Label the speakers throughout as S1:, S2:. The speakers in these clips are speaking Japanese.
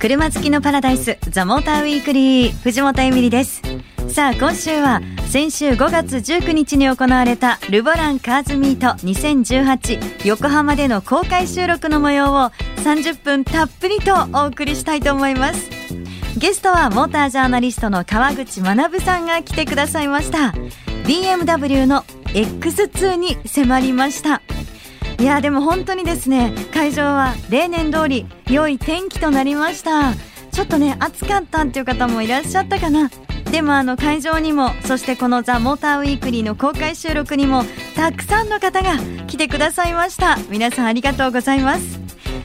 S1: 車好きのパラダイスザモーターウィークリー藤本エミリです。さあ今週は先週5月19日に行われたルボランカーズミート2018横浜での公開収録の模様を30分たっぷりとお送りしたいと思います。ゲストはモータージャーナリストの川口学さんが来てくださいました。BMW の X2 に迫りました。いやでも本当にですね会場は例年通り良い天気となりました。ちょっとね暑かったっていう方もいらっしゃったかな。でもあの会場にもそしてこのザ・モーターウィークリーの公開収録にもたくさんの方が来てくださいました。皆さんありがとうございます。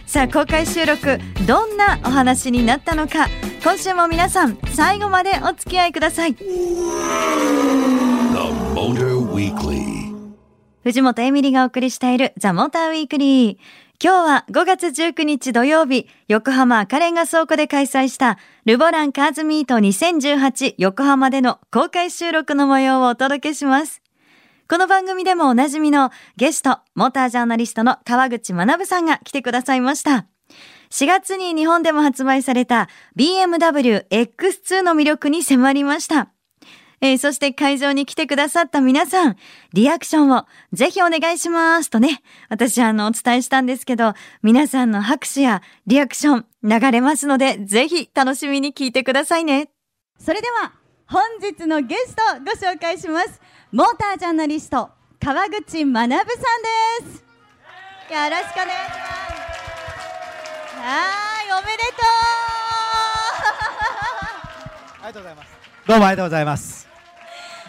S1: さあ公開収録どんなお話になったのか。今週も皆さん最後までお付き合いください。藤本エミリがお送りしているザ・モーターウィークリー今日は5月19日土曜日、横浜赤レンガ倉庫で開催したルボランカーズミート2018横浜での公開収録の模様をお届けします。この番組でもおなじみのゲスト、モータージャーナリストの川口学さんが来てくださいました。4月に日本でも発売された BMW X2 の魅力に迫りました。えー、そして会場に来てくださった皆さん、リアクションをぜひお願いしますとね、私あのお伝えしたんですけど、皆さんの拍手やリアクション流れますので、ぜひ楽しみに聞いてくださいね。それでは、本日のゲストご紹介します。モータージャーナリスト、川口学さんです。よろしくお願いします。はい、おめでと
S2: う ありがとうございます。どうもありがとうございます。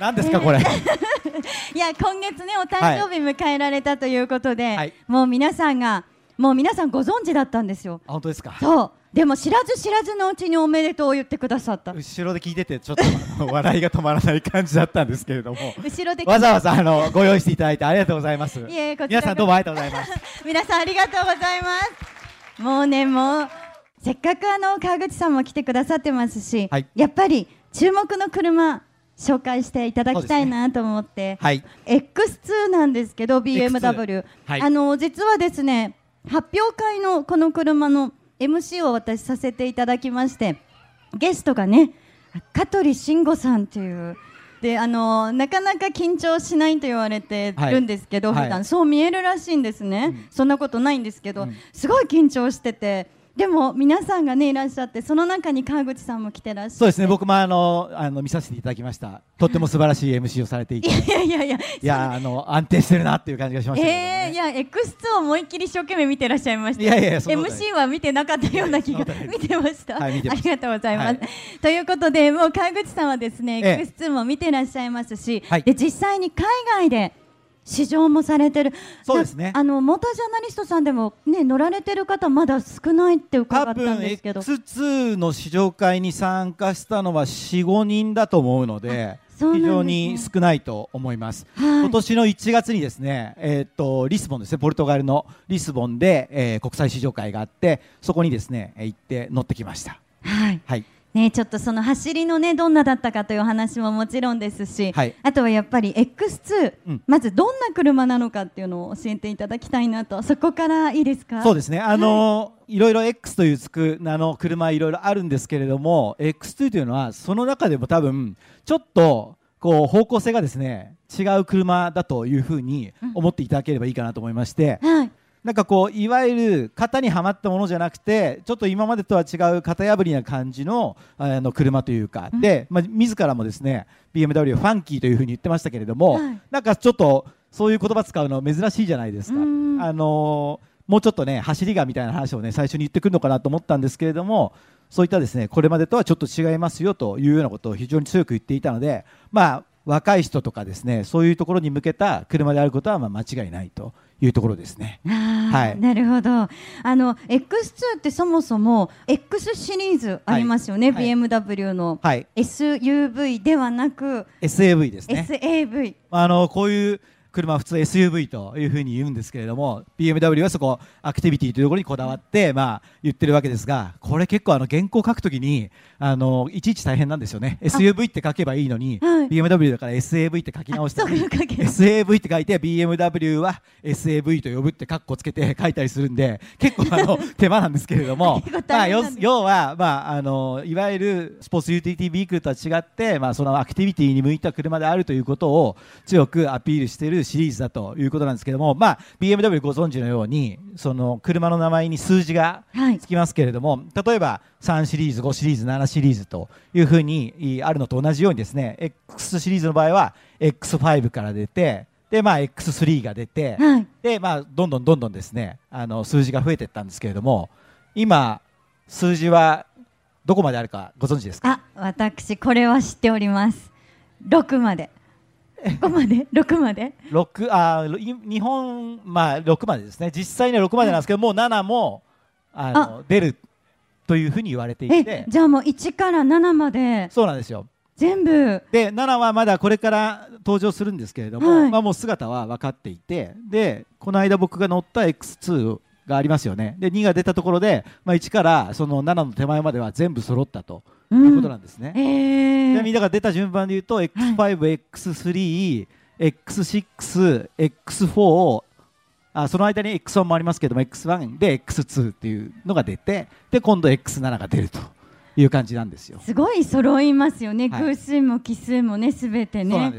S2: 何ですかこれ？い
S1: や今月ねお誕生日迎えられたということで、はい、もう皆さんがもう皆さんご存知だったんですよ。
S2: 本当ですか？
S1: そう。でも知らず知らずのうちにおめでとうを言ってくださった。
S2: 後ろで聞いててちょっと笑いが止まらない感じだったんですけれども。
S1: 後ろで
S2: わざわざあのご用意していただいてありがとうございます。いえ皆さんどうもありがとうございます。
S1: 皆さんありがとうございます。もうねもうせっかくあの川口さんも来てくださってますし、はい、やっぱり注目の車紹介していただきたいなと思って、ねはい、X2 なんですけど BMW、はい、あの実はですね発表会のこの車の MC を私させていただきましてゲストがね香取慎吾さんっていう。であのなかなか緊張しないと言われてるんですけど、はい、普段そう見えるらしいんですね、うん、そんなことないんですけど、うん、すごい緊張しててでも皆さんがねいらっしゃってその中に川口さんも来てらっしゃ
S2: そうですね。僕もあのあの見させていただきました。とっても素晴らしい MC をされていて。
S1: いやいやいや
S2: いやあの安定してるなっていう感じがしました、ね、
S1: えー、いや X2 を思いっきり一生懸命見てらっしゃいました。いやいや MC は見てなかったような気が見てました、はい、ありがとうございます、はい、ということでもう川口さんはですね、ええ、X2 も見てらっしゃいますし、はい、で実際に海外で試乗もされてる。
S2: そうですね。
S1: あのモータージャーナリストさんでもね乗られてる方まだ少ないって伺ったんですけど。
S2: 多分 X2 の試乗会に参加したのは45人だと思うので、ね、非常に少ないと思います、はい、今年の1月にですね、えー、っとリスボンですねポルトガルのリスボンで、えー、国際試乗会があってそこにですね行って乗ってきました。
S1: はい、はいね、ちょっとその走りのねどんなだったかという話ももちろんですし、はい、あとはやっぱり X2、うん、まずどんな車なのかっていうのを教えていただきたいなと。そこからいいですか？
S2: そうですね。あの、はい、いろいろ X というつくあの車いろいろあるんですけれども X2 というのはその中でも多分ちょっとこう方向性がですね違う車だというふうに思っていただければいいかなと思いまして、うんはいなんかこういわゆる型にはまったものじゃなくてちょっと今までとは違う型破りな感じのあの車というか、うん、で、まあ、自らもですね BMW ファンキーというふうに言ってましたけれども、はい、なんかちょっとそういう言葉使うの珍しいじゃないですか。あのもうちょっとね走りがみたいな話をね最初に言ってくるのかなと思ったんですけれどもそういったですねこれまでとはちょっと違いますよというようなことを非常に強く言っていたのでまあ若い人とかですねそういうところに向けた車であることはまあ間違いないというところですね。
S1: はい、なるほど。あの X2 ってそもそも X シリーズありますよね、はい、BMW の、SUV ではなく
S2: SAV ですね。
S1: SAV。
S2: あのこういう車は普通 SUV というふうに言うんですけれども BMW はそこアクティビティというところにこだわって、まあ、言ってるわけですがこれ結構あの原稿書くときにあのいちいち大変なんですよね。SUV って書けばいいのに、
S1: はい。
S2: BMW だから SAV って書き直したり
S1: あそうか書き直
S2: SAV って書いて BMW は SAV と呼ぶってカッコつけて書いたりするんで結構あの 手間なんですけれどもまあ、要は、まあ、あのいわゆるスポーツユーティリティビークルとは違って、まあ、そのアクティビティに向いた車であるということを強くアピールしているシリーズだということなんですけども、まあ、BMW ご存知のようにその車の名前に数字が
S1: はい。
S2: つきますけれども例えば3シリーズ5シリーズ7シリーズというふうにいあるのと同じようにですね X シリーズの場合は X5 から出てで、まあ、X3 が出て、
S1: はい。
S2: で、まあ、どんどんどんどんですねあの数字が増えていったんですけれども今数字はどこまであるかご存知ですか？
S1: あ私これは知っております。6まで5まで？6まで
S2: ？6あい日本、まあ、6までですね。実際には6までなんですけど、もう7もあの出るというふうに言われてい
S1: え
S2: て
S1: じゃあもう1から7まで？
S2: そうなんですよ。
S1: 全部？
S2: で7はまだこれから登場するんですけれども、
S1: はい。
S2: まあ、もう姿は分かっていてでこの間僕が乗った X2 がありますよね。で2が出たところで、まあ、1からその7の手前までは全部揃ったと。
S1: う
S2: いうことなんですね。
S1: え
S2: ちなみ
S1: ー
S2: にだから出た順番で言うと X5、X3、X6、X4 あその間に X1 もありますけども X1 で X2 っていうのが出てで今度 X7 が出るという感じなんですよ。
S1: すごい揃いますよね、
S2: はい。
S1: 偶数も奇数もねすべてね。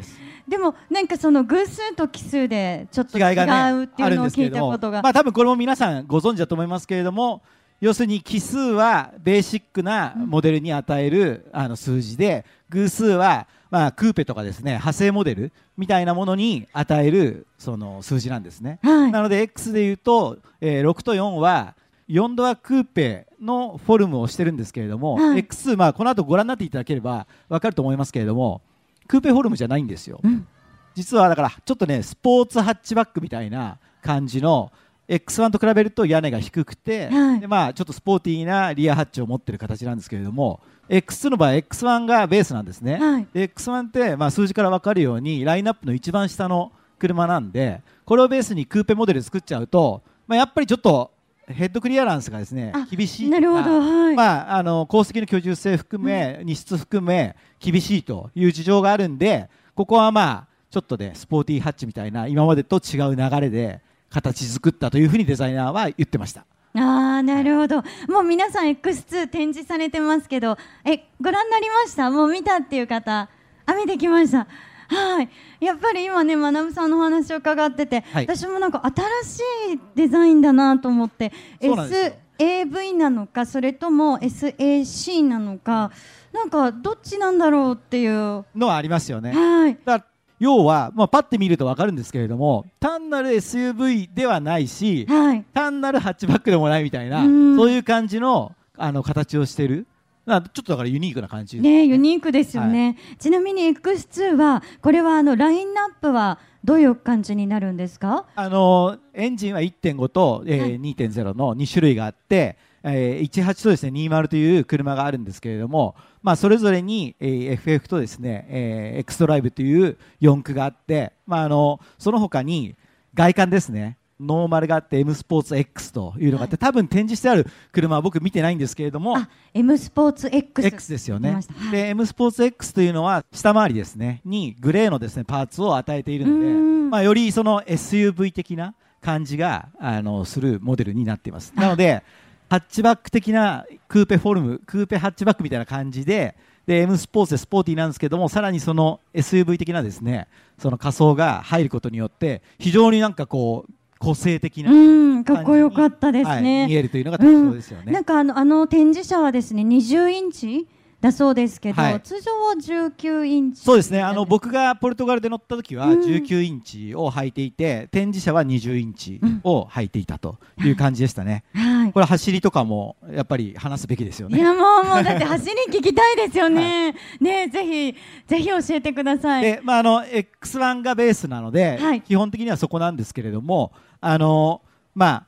S2: で
S1: もなんかその偶数と奇数でちょっと違うっていうのを聞いたことが。
S2: まあ多分これも皆さんご存知だと思いますけれども要するに奇数はベーシックなモデルに与える、あの数字で偶数はまあクーペとかですね派生モデルみたいなものに与えるその数字なんですね。
S1: はい
S2: なので X でいうと、えー6と4は4ドアクーペのフォルムをしてるんですけれども、
S1: はい
S2: X、まあ、この後ご覧になっていただければ分かると思いますけれどもクーペフォルムじゃないんですよ。
S1: うん
S2: 実はだからちょっとねスポーツハッチバックみたいな感じの X1 と比べると屋根が低くて、
S1: はい。
S2: でまあ、ちょっとスポーティーなリアハッチを持ってる形なんですけれども X2 の場合 X1 がベースなんですね、
S1: はい。
S2: で X1 って、まあ、数字から分かるようにラインナップの一番下の車なんでこれをベースにクーペモデル作っちゃうと、まあ、やっぱりちょっとヘッドクリアランスがですね
S1: あ
S2: 厳しい
S1: なるほど。はい、
S2: まあ、あの鉱石の居住性含め、荷室含め厳しいという事情があるんでここはまあちょっとねスポーティーハッチみたいな今までと違う流れで形作ったというふうにデザイナーは言ってました。
S1: あーなるほど。もう皆さん X2 展示されてますけどえご覧になりました？もう見たっていう方あ見てきました。はい。やっぱり今ね学さんのお話を伺ってて、
S2: はい。
S1: 私もなんか新しいデザインだなと思って SAV なのかそれとも SAC なのかなんかどっちなんだろうっていう。
S2: のはありますよね。
S1: はい。
S2: だ要は、まあ、パッて見ると分かるんですけれども単なる SUV ではないし
S1: はい。
S2: 単なるハッチバックでもないみたいな
S1: うん。
S2: そういう感じのあの形をしてる。だからちょっとだからユニークな感じ。
S1: ねユニークですよね、ちなみに X2 はこれはあのラインナップはどういう感じになるんですか？
S2: あのエンジンは1.5と、えー
S1: はい。
S2: 2.0の2種類があって、えー18とですね20という車があるんですけれども、まあ、それぞれに、えー FF とですね、えー、X ドライブという4駆があって、まあ、あのその他に外観ですねノーマルがあって M スポーツ X というのがあって、多分展示してある車は僕見てないんですけれども
S1: あ M スポーツ X,
S2: X ですよね。
S1: はい。
S2: で M スポーツ X というのは下回りですね。にグレーのですねパーツを与えているので、まあ、よりその SUV 的な感じがあのするモデルになっています。なのでハッチバック的なクーペフォルムクーペハッチバックみたいな感じでで M スポーツでスポーティーなんですけどもさらにその SUV 的なですねその仮装が入ることによって非常になんかこう個性的な
S1: うんかっこよかったです
S2: はい
S1: ね、
S2: 見えるというのが特徴ですよね、
S1: なんかあのあの展示車はですね20インチだそうですけど、
S2: はい。
S1: 通常は19インチ。
S2: そうですね。あの僕がポルトガルで乗った時は
S1: うん。
S2: 19インチを履いていて、展示車は20インチを履いていたという感じでしたね、
S1: はい。
S2: これ走りとかもやっぱり話すべきですよね。
S1: いやもうもうだって 走り聞きたいですよね、ねぜひぜひ教えてください。
S2: で、まあ、あの X1 がベースなので、
S1: はい。
S2: 基本的にはそこなんですけれどもあの、まあ、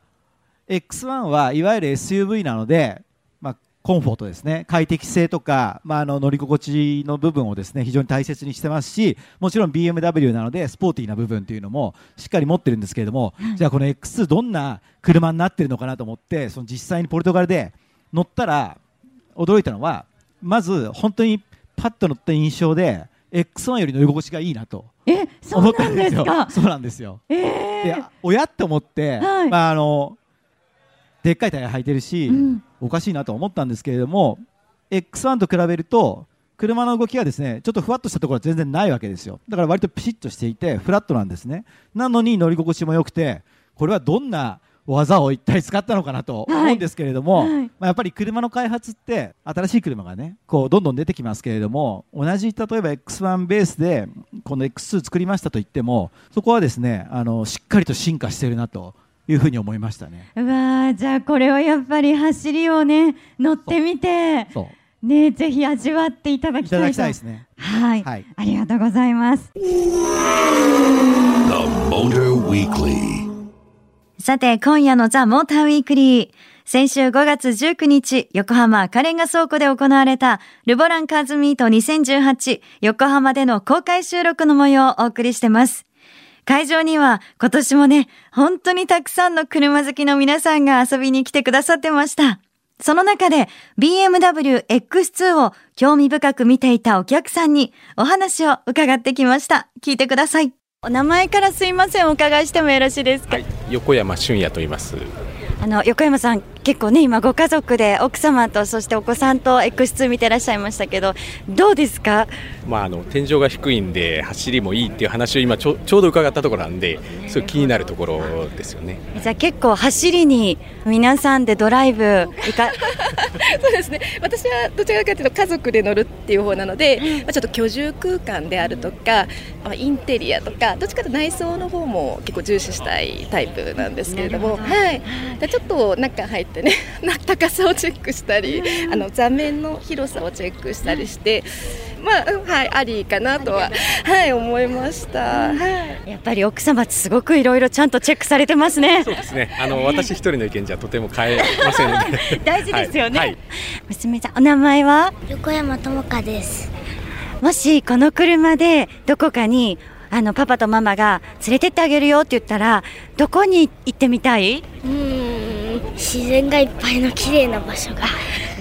S2: X1 はいわゆる SUV なので、まあ、コンフォートですね。快適性とか、まあ、あの乗り心地の部分をですね非常に大切にしてますしもちろん BMW なのでスポーティーな部分というのもしっかり持ってるんですけれども、じゃあこの X2 どんな車になってるのかなと思ってその実際にポルトガルで乗ったら驚いたのはまず本当にパッと乗った印象で X1 より乗り心地がいいなと思った
S1: なんん
S2: でよ
S1: ですすか
S2: そうなんですよ。
S1: え
S2: で
S1: ー
S2: 親って思って、
S1: はい。
S2: まあ、あのでっかいタイヤ履いてるし、
S1: うん。
S2: おかしいなと思ったんですけれども X1 と比べると車の動きがですねちょっとふわっとしたところは全然ないわけですよ。だから割とピシッとしていてフラットなんですね。なのに乗り心地も良くてこれはどんな技を一体使ったのかなと思うんですけれども、
S1: はい。はい
S2: まあ、やっぱり車の開発って新しい車がねこうどんどん出てきますけれども同じ例えば X1 ベースでこの X2 作りましたと言ってもそこはですねあのしっかりと進化しているなというふうに思いましたね。
S1: うわーじゃあこれはやっぱり走りをね乗ってみてねぜひ味わっていただきたいと。
S2: いただきたいですね。
S1: はい、
S2: はい。
S1: ありがとうございます。
S3: The Motor Weekly.
S1: さて今夜のザ・モーターウィークリー。先週5月19日横浜赤レンガ倉庫で行われたルボランカーズミート2018横浜での公開収録の模様をお送りしてます。会場には今年もね本当にたくさんの車好きの皆さんが遊びに来てくださってました。その中で BMW X2 を興味深く見ていたお客さんにお話を伺ってきました。聞いてください。お名前からすいませんお伺いしてもよろしいですか？
S4: はい、横山俊也と言います。
S1: あの横山さん、結構ね、今、ご家族で奥様とそしてお子さんと X2 見てらっしゃいましたけど、どうですか、
S4: まああの天井が低いんで走りもいいっていう話を今ちょちょうど伺ったところなんで、すごい気になるところですよね。
S1: じゃあ結構、走りに皆さんでドライブ
S5: そうですね。私はどちらかというと家族で乗るっていう方なので、まあ、ちょっと居住空間であるとか、まあ、インテリアとかどっちかというと内装の方も結構重視したいタイプなんですけれども、はい、でちょっと中入ってね な高さをチェックしたりあの座面の広さをチェックしたりして、まあうんはい、ありかなとは、はい、思いました。はい
S1: やっぱり奥様ってすごくいろいろちゃんとチェックされてますね
S4: そ。うですね。あの私一人の意見じゃとても変えませんので。
S1: 大事ですよね、
S4: はいはい
S1: 娘さん、お名前は？
S6: 横山智香です。
S1: もしこの車でどこかにあのパパとママが連れてってあげるよって言ったら、どこに行ってみたい？う
S6: ーん、自然がいっぱいの綺麗な場所が。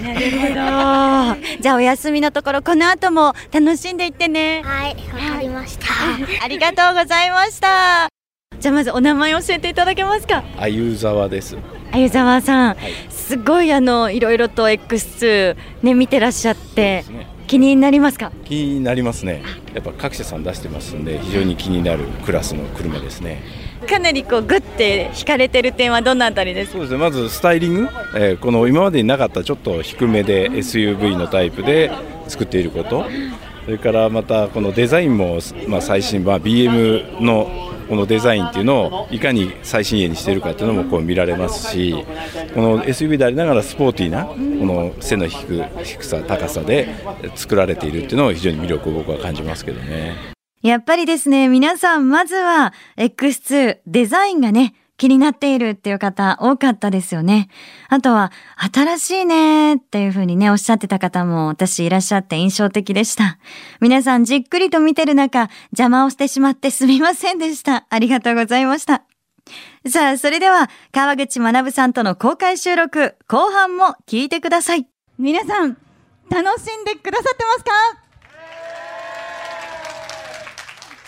S1: なるほど。じゃあお休みのところこの後も楽しんでいってね。
S6: はい、わかりました。
S1: ありがとうございました。じゃあまずお名前教えていただけますか。
S7: あゆ沢です。
S1: あゆざわさん、すごいあのいろいろと X2 ね見てらっしゃって気になりますか？
S7: 気になりますね。やっぱ各社さん出してますんで、非常に気になるクラスの車ですね。
S1: かなりこうグッて惹かれてる点はどんなあたりですか？
S7: そうですね。まずスタイリング、えーこの今までになかったちょっと低めで SUV のタイプで作っていること。それからまたこのデザインもまあ最新版 BM のこのデザインっていうのをいかに最新鋭にしているかっていうのもこう見られますしこの SUV でありながらスポーティーなこの背の低く低さ高さで作られているっていうのを非常に魅力を僕は感じますけどね。
S1: やっぱりですね、皆さんまずは X2 デザインがね、気になっているっていう方多かったですよね。あとは、新しいねっていう風にね、おっしゃってた方も私いらっしゃって印象的でした。皆さんじっくりと見てる中、邪魔をしてしまってすみませんでした。ありがとうございました。さあ、それでは、川口学さんとの公開収録、後半も聞いてください。皆さん、楽しんでくださってますか？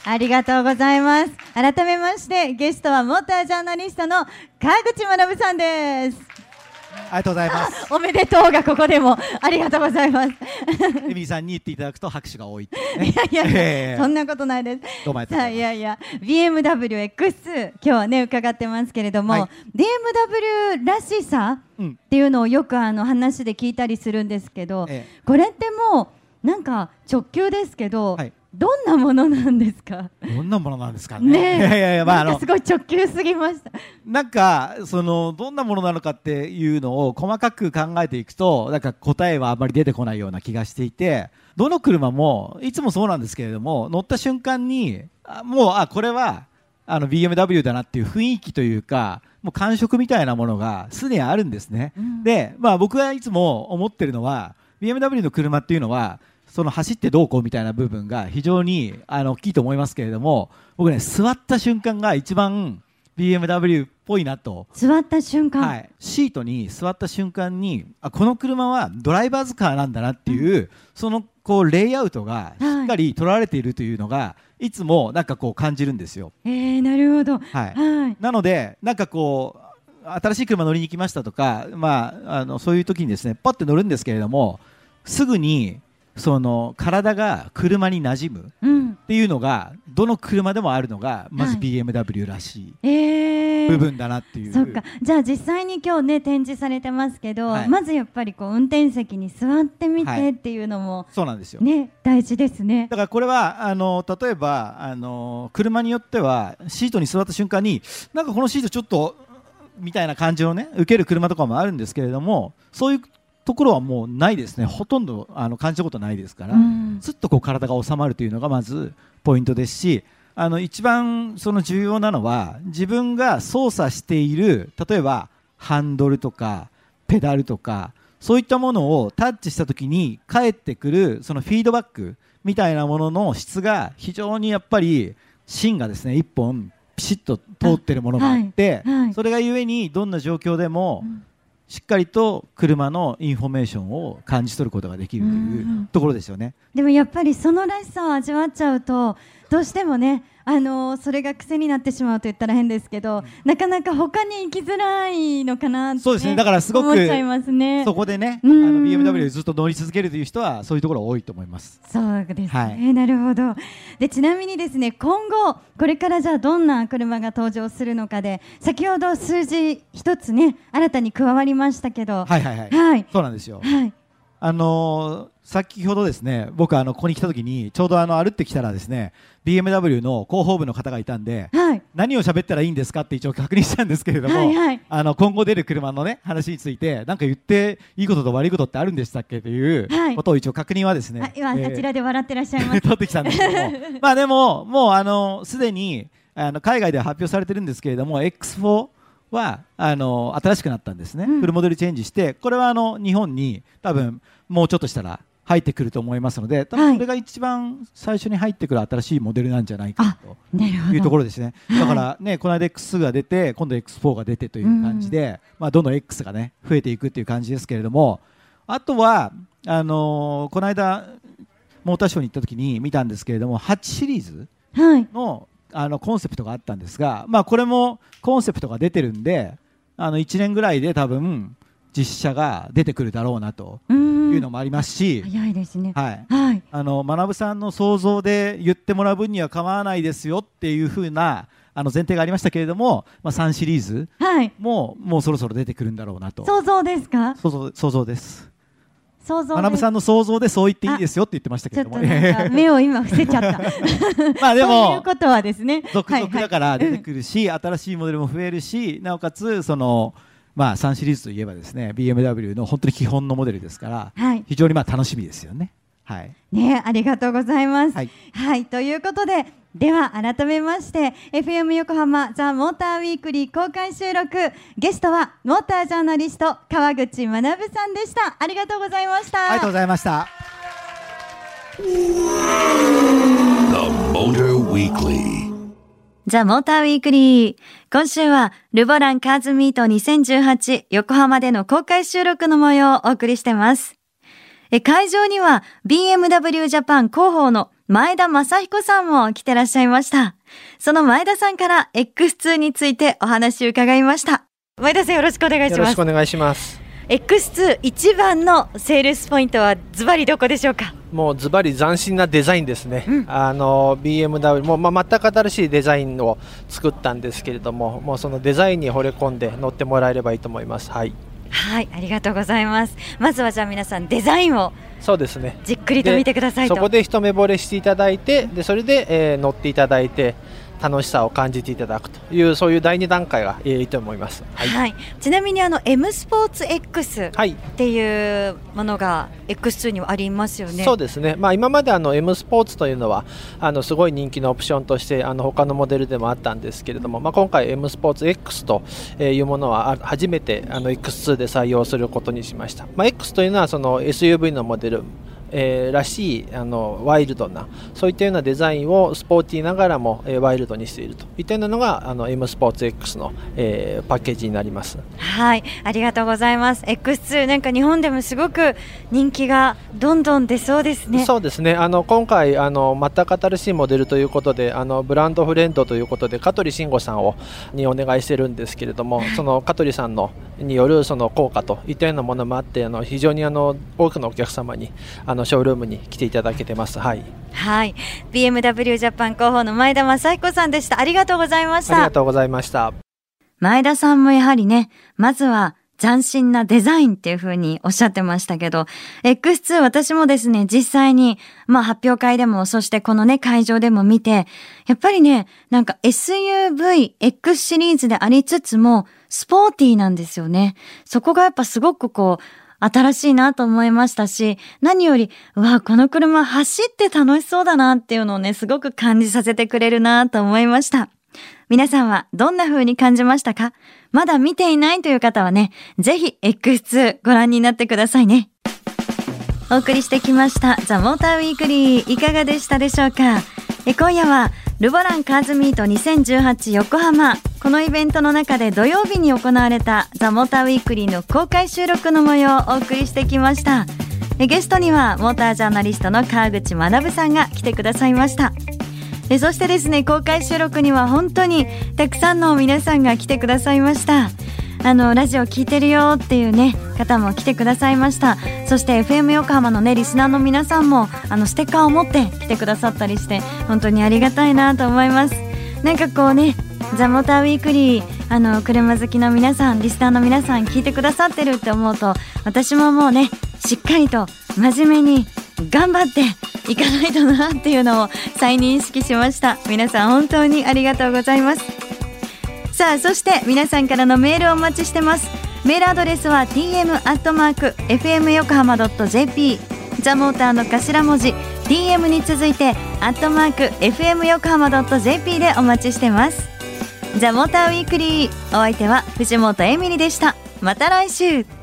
S1: ありがとうございます。改めまして、ゲストはモータージャーナリストの川口学さんです。
S2: ありがとうございます。
S1: おめでとうがここでもありがとうございます。
S2: エミさんに言っていただくと拍手が多いいうね。
S1: いやいや、
S2: ええ
S1: そんなことないです。
S2: どうもありがとうございます。
S1: いやいや BMW X2 今日はね伺ってますけれども、
S2: はい
S1: BMW らしさ
S2: うん
S1: っていうのをよくあの話で聞いたりするんですけど、
S2: え
S1: これってもうなんか直球ですけど、
S2: はい
S1: どんなものなんですか？
S2: どんなものなんですかね？
S1: ねえ
S2: いやいやいや、まああの
S1: すごい直球すぎました。
S2: なんかそのどんなものなのかっていうのを細かく考えていくとなんか答えはあまり出てこないような気がしていてどの車もいつもそうなんですけれども乗った瞬間にあもうあこれはあの BMW だなっていう雰囲気というかもう感触みたいなものがすでにあるんですね。
S1: うん
S2: で、まあ、僕がいつも思ってるのは BMW の車っていうのはその走ってどうこうみたいな部分が非常にあの大きいと思いますけれども僕ね座った瞬間が一番 BMW っぽいなと
S1: 座った瞬間、
S2: はい、シートに座った瞬間にあこの車はドライバーズカーなんだなっていう、そのこうレイアウトがしっかり取られているというのが、い、つもなんかこう感じるんですよ。
S1: えー、なるほど。
S2: はい
S1: はい。
S2: なのでなんかこう新しい車乗りに行きましたとか、まあ、あのそういう時にですねパッて乗るんですけれどもすぐにその体が車に馴染む
S1: うん。
S2: っていうのがどの車でもあるのがまず
S1: はい
S2: BMW らしい
S1: えー、
S2: 部分だなっていう。
S1: そっかじゃあ実際に今日ね展示されてますけど、
S2: はい
S1: まずやっぱりこう運転席に座ってみ
S2: はい
S1: てっていうのも
S2: そうなんですよ。
S1: ね、大事ですね
S2: だからこれはあの例えばあの車によってはシートに座った瞬間になんかこのシートちょっとみたいな感じをね受ける車とかもあるんですけれどもそういうところはもうないですね。ほとんどあの感じたことないですから、
S1: うん。
S2: ずっとこう体が収まるというのがまずポイントですしあの一番その重要なのは自分が操作している例えばハンドルとかペダルとかそういったものをタッチした時に返ってくるそのフィードバックみたいなものの質が非常にやっぱり芯がですね一本ピシッと通ってるものがあって、それがゆえにどんな状況でも
S1: うん
S2: しっかりと車のインフォメーションを感じ取ることができるというんところですよね。
S1: でもやっぱりそのらしさを味わっちゃうとどうしてもねあのそれが癖になってしまうと言ったら変ですけど、なかなか他に行きづらいのかなって、
S2: そうですね。だからすごく
S1: 思っちゃいますね。
S2: そこでね、あ
S1: うん。
S2: の BMW でずっと乗り続けるという人はそういうところ多いと思います。
S1: そうですね、
S2: はい。
S1: なるほど。でちなみにですね今後これからじゃあどんな車が登場するのかで先ほど数字一つね新たに加わりましたけど。
S2: はいはいはい。
S1: はい。
S2: そうなんですよ。
S1: はい
S2: あのー先ほどですね、僕あのここに来た時にちょうどあの歩ってきたらですね、BMW の広報部の方がいたんで、
S1: はい。
S2: 何を喋ったらいいんですかって一応確認したんですけれども、
S1: はいはい。
S2: あの今後出る車のね話についてなんか言っていいことと悪いことってあるんでしたっけという
S1: はい。
S2: ことを一応確認はですね、
S1: あ今、
S2: えー
S1: あちらで笑ってらっしゃいます。
S2: 取ってきたんですけども。まあでももうあのすでにあの海外では発表されてるんですけれども X4 はあの新しくなったんですね、
S1: うん。
S2: フルモデルチェンジしてこれはあの日本に多分もうちょっとしたら入ってくると思いますので多
S1: はい。
S2: 分それが一番最初に入ってくる新しいモデルなんじゃないかなと。いうところですね、
S1: はい。
S2: だからね、この間 X が出て、今度 X4 が出てという感じで、まあ、どんどん X がね、増えていくっていう感じですけれども、あとは、あのーこの間、モーターショーに行った時に見たんですけれども、8シリーズ
S1: はい。
S2: のあのコンセプトがあったんですが、まあ、これもコンセプトが出てるんで、あの1年ぐらいで多分、実写が出てくるだろうなというのもありますし、
S1: 早いですね。
S2: はい、
S1: はい。
S2: あの学さんの想像で言ってもらう分には構わないですよっていう風なあの前提がありましたけれども、まあ、3シリーズ
S1: はい。
S2: ももうそろそろ出てくるんだろうなと。
S1: 想像ですか？
S2: 想像想像です
S1: 想像
S2: 学さんの想像でそう言っていいですよって言ってましたけども。
S1: なんか目を今伏せちゃった。
S2: まあで
S1: そういう
S2: も
S1: ことはですね。
S2: 続々だから出て
S1: る、
S2: くるし、新しいモデルも増えるしなおかつその、まあ、3シリーズといえばですね BMW の本当に基本のモデルですから、
S1: うんはい。
S2: 非常にまあ楽しみですよね。はい
S1: ねありがとうございます。
S2: はい
S1: はい、ということで、では改めまして FM 横浜ザ・モーターウィークリー公開収録ゲストはモータージャーナリスト川口学さんでしたありがとうございました
S2: ありがとうございました。
S3: The Motor Weekly.
S1: ザ・モーターウィークリー。今週は、ルボランカーズミート2018横浜での公開収録の模様をお送りしてます。え会場には BMW ジャパン広報の前田正彦さんも来てらっしゃいました。その前田さんから X2 についてお話を伺いました。前田さんよろしくお願いします
S8: よろしくお。願いします。
S1: X2 一番のセールスポイントはズバリどこでしょうか？
S8: もうズバリ斬新なデザインですね。
S1: うん
S8: あの BMW もうまあ全く新しいデザインを作ったんですけれども、もうそのデザインに惚れ込んで乗ってもらえればいいと思います。はい。
S1: はい、ありがとうございます。まずはじゃあ皆さんデザインを
S8: そうですね。
S1: じっくりと見てくださいと。
S8: そこで一目惚れしていただいて、でそれで、えー乗っていただいて、楽しさを感じていただくというそういう第2段階がいいと思います、
S9: はい、はい、ちなみにあの M スポーツ X っていうものが X2 にはありますよね。
S8: そうですね、まあ、今まであの M スポーツというのはあのすごい人気のオプションとしてあの他のモデルでもあったんですけれども、まあ、今回 M スポーツ X というものは初めてあの X2 で採用することにしました。まあ、X というのはその SUV のモデルえー、らしいあのワイルドなそういったようなデザインをスポーティーながらも、えー、ワイルドにしていると。いったようなのがあの M スポーツ X の、えー、パッケージになります。
S9: はいありがとうございます。X2 なんか日本でもすごく人気がどんどん出そうですね。
S8: そうですね。あの今回あの全く新しいモデルということであのブランドフレンドということで香取慎吾さんをにお願いしてるんですけれどもその香取さんのによるその効果といったようなものもあってあの非常にあの多くのお客様にあのショールームに来ていただけてます。はい。
S9: はい。BMW ジャパン広報の前田正彦さんでした。ありがとうございました。あ
S8: りがとうございました。
S9: 前田さんもやはりね、まずは斬新なデザインっていう風におっしゃってましたけど、X2 私もですね、実際に、まあ発表会でも、そしてこのね、会場でも見て、やっぱりね、なんか SUV X シリーズでありつつも、スポーティーなんですよね。そこがやっぱすごくこう、新しいなと思いましたし、何より、うわ、この車走って楽しそうだなっていうのをね、すごく感じさせてくれるなと思いました。皆さんはどんな風に感じましたか？まだ見ていないという方はね、ぜひ X2 ご覧になってくださいね。お送りしてきましたザ・モーターウィークリーいかがでしたでしょうか？え今夜はルボランカーズミート2018横浜このイベントの中で土曜日に行われたザ・モーターウィークリーの公開収録の模様をお送りしてきました。ゲストにはモータージャーナリストの川口学さんが来てくださいました。そしてですね公開収録には本当にたくさんの皆さんが来てくださいました。あのラジオ聞いてるよっていうね方も来てくださいました。そして FM 横浜のねリスナーの皆さんもあのステッカーを持って来てくださったりして本当にありがたいなと思います。なんかこうねザ・モーターウィークリーあの車好きの皆さんリスナーの皆さん聞いてくださってるって思うと私ももうねしっかりと真面目に頑張っていかないとなっていうのを再認識しました。皆さん本当にありがとうございます。さあそして皆さんからのメールをお待ちしてます。メールアドレスは tm.fm 横浜 .jp ザモーターの頭文字 TM に続いてアットマーク FM 横浜 .jp でお待ちしてます。ザモーターウィークリー。お相手は藤本エミリでした。また来週。